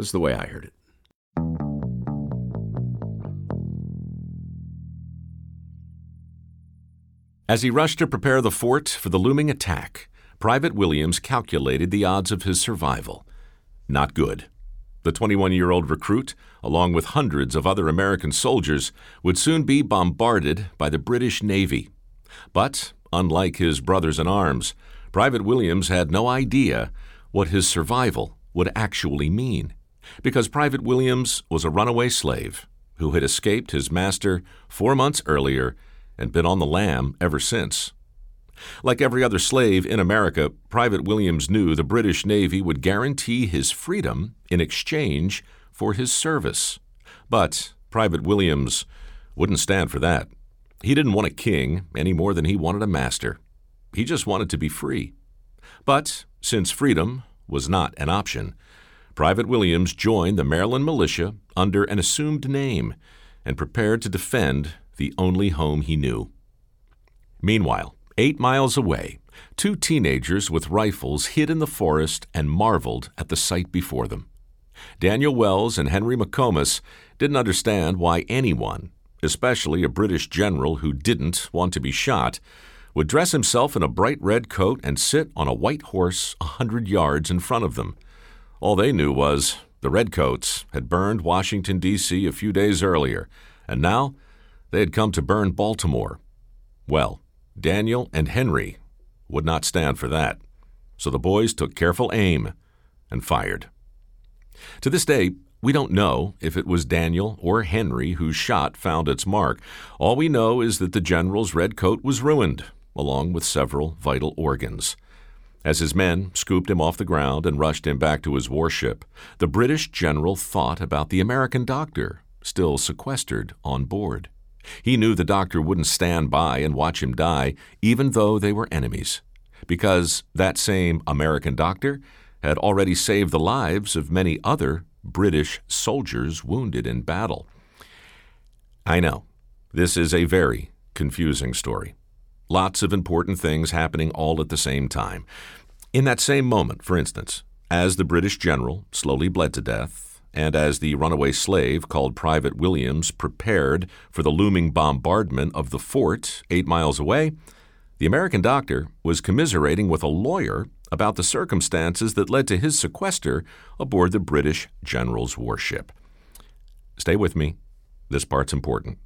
This is the way I heard it. As he rushed to prepare the fort for the looming attack, Private Williams calculated the odds of his survival. Not good. The 21 year old recruit, along with hundreds of other American soldiers, would soon be bombarded by the British Navy. But, unlike his brothers in arms, Private Williams had no idea what his survival would actually mean, because Private Williams was a runaway slave who had escaped his master four months earlier and been on the lam ever since. Like every other slave in America, Private Williams knew the British Navy would guarantee his freedom in exchange for his service. But Private Williams wouldn't stand for that. He didn't want a king any more than he wanted a master. He just wanted to be free. But since freedom was not an option, Private Williams joined the Maryland militia under an assumed name and prepared to defend the only home he knew. Meanwhile, Eight miles away, two teenagers with rifles hid in the forest and marveled at the sight before them. Daniel Wells and Henry McComas didn't understand why anyone, especially a British general who didn't want to be shot, would dress himself in a bright red coat and sit on a white horse a hundred yards in front of them. All they knew was the Redcoats had burned Washington, D.C. a few days earlier, and now they had come to burn Baltimore. Well, Daniel and Henry would not stand for that, so the boys took careful aim and fired. To this day, we don't know if it was Daniel or Henry whose shot found its mark. All we know is that the general's red coat was ruined, along with several vital organs. As his men scooped him off the ground and rushed him back to his warship, the British general thought about the American doctor, still sequestered on board. He knew the doctor wouldn't stand by and watch him die, even though they were enemies, because that same American doctor had already saved the lives of many other British soldiers wounded in battle. I know, this is a very confusing story. Lots of important things happening all at the same time. In that same moment, for instance, as the British general slowly bled to death, and as the runaway slave called Private Williams prepared for the looming bombardment of the fort eight miles away, the American doctor was commiserating with a lawyer about the circumstances that led to his sequester aboard the British general's warship. Stay with me. This part's important.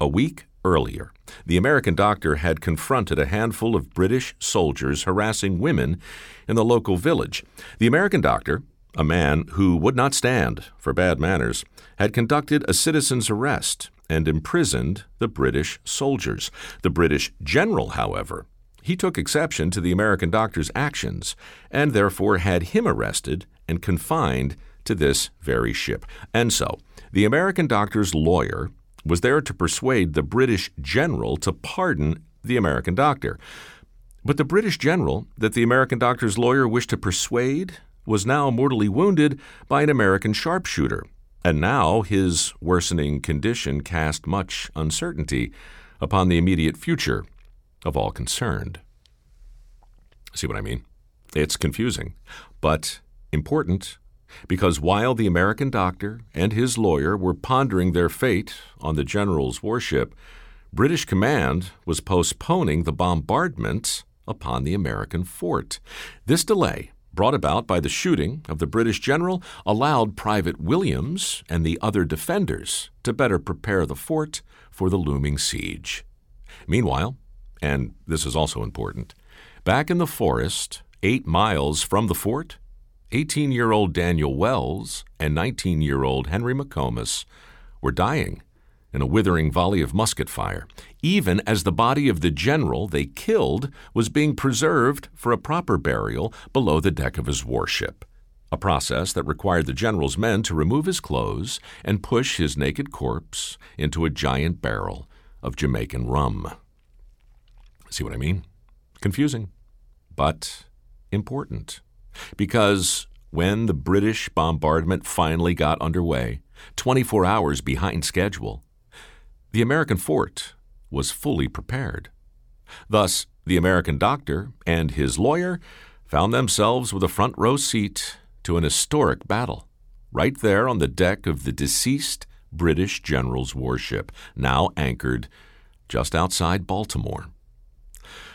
A week earlier, the American doctor had confronted a handful of British soldiers harassing women in the local village. The American doctor a man who would not stand for bad manners, had conducted a citizen's arrest and imprisoned the British soldiers. The British general, however, he took exception to the American doctor's actions and therefore had him arrested and confined to this very ship. And so, the American doctor's lawyer was there to persuade the British general to pardon the American doctor. But the British general that the American doctor's lawyer wished to persuade was now mortally wounded by an American sharpshooter, and now his worsening condition cast much uncertainty upon the immediate future of all concerned. See what I mean? It's confusing, but important because while the American doctor and his lawyer were pondering their fate on the general's warship, British command was postponing the bombardment upon the American fort. This delay brought about by the shooting of the British general, allowed Private Williams and the other defenders to better prepare the fort for the looming siege. Meanwhile, and this is also important, back in the forest, eight miles from the fort, 18 year old Daniel Wells and 19 year old Henry McComas were dying in a withering volley of musket fire, even as the body of the general they killed was being preserved for a proper burial below the deck of his warship. a process that required the general's men to remove his clothes and push his naked corpse into a giant barrel of Jamaican rum. See what I mean? Confusing, but important. Because when the British bombardment finally got underway, 24 hours behind schedule, the American fort was fully prepared. Thus, the American doctor and his lawyer found themselves with a front row seat to an historic battle, right there on the deck of the deceased British general's warship, now anchored just outside Baltimore.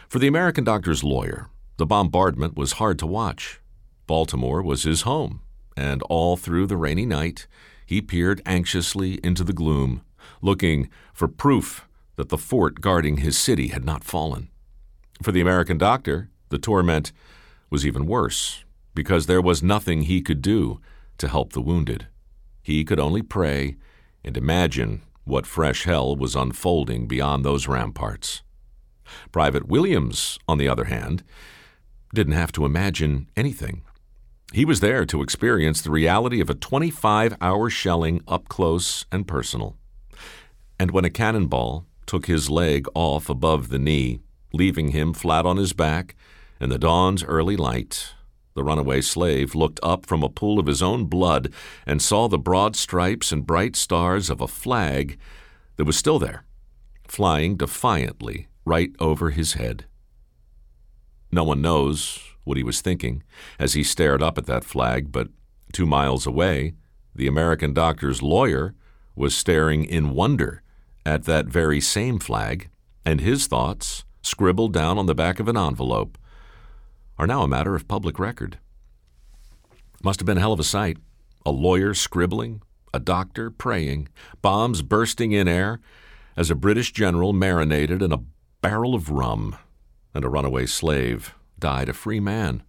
For the American doctor's lawyer, the bombardment was hard to watch. Baltimore was his home, and all through the rainy night he peered anxiously into the gloom, looking for proof that the fort guarding his city had not fallen. For the American doctor, the torment was even worse, because there was nothing he could do to help the wounded. He could only pray and imagine what fresh hell was unfolding beyond those ramparts. Private Williams, on the other hand, didn't have to imagine anything. He was there to experience the reality of a 25 hour shelling up close and personal. And when a cannonball took his leg off above the knee, leaving him flat on his back in the dawn's early light, the runaway slave looked up from a pool of his own blood and saw the broad stripes and bright stars of a flag that was still there, flying defiantly right over his head. No one knows what he was thinking as he stared up at that flag, but two miles away, the American doctor's lawyer was staring in wonder at that very same flag, and his thoughts, scribbled down on the back of an envelope, are now a matter of public record. Must have been a hell of a sight. A lawyer scribbling, a doctor praying, bombs bursting in air, as a British general marinated in a barrel of rum, and a runaway slave died a free man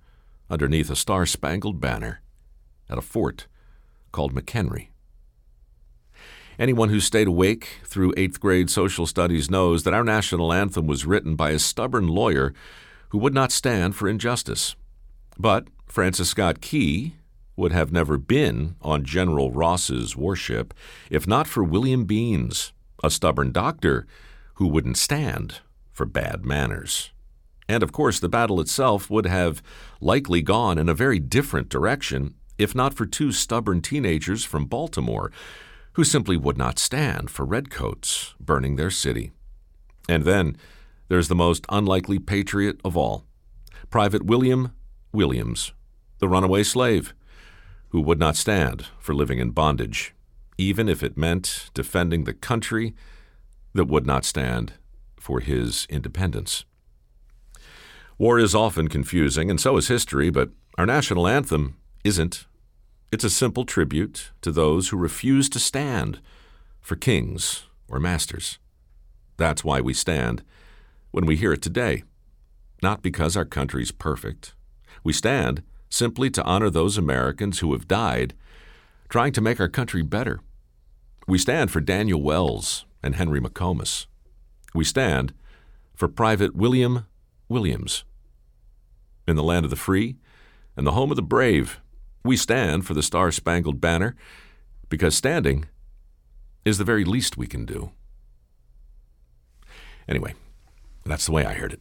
underneath a star spangled banner at a fort called McHenry. Anyone who stayed awake through eighth grade social studies knows that our national anthem was written by a stubborn lawyer who would not stand for injustice. But Francis Scott Key would have never been on General Ross's warship if not for William Beanes, a stubborn doctor who wouldn't stand for bad manners. And of course, the battle itself would have likely gone in a very different direction if not for two stubborn teenagers from Baltimore who simply would not stand for redcoats burning their city. And then there's the most unlikely patriot of all, Private William Williams, the runaway slave, who would not stand for living in bondage, even if it meant defending the country that would not stand for his independence. War is often confusing, and so is history, but our national anthem isn't it's a simple tribute to those who refuse to stand for kings or masters. That's why we stand when we hear it today, not because our country's perfect. We stand simply to honor those Americans who have died trying to make our country better. We stand for Daniel Wells and Henry McComas. We stand for Private William Williams. In the land of the free and the home of the brave, we stand for the Star Spangled Banner because standing is the very least we can do. Anyway, that's the way I heard it.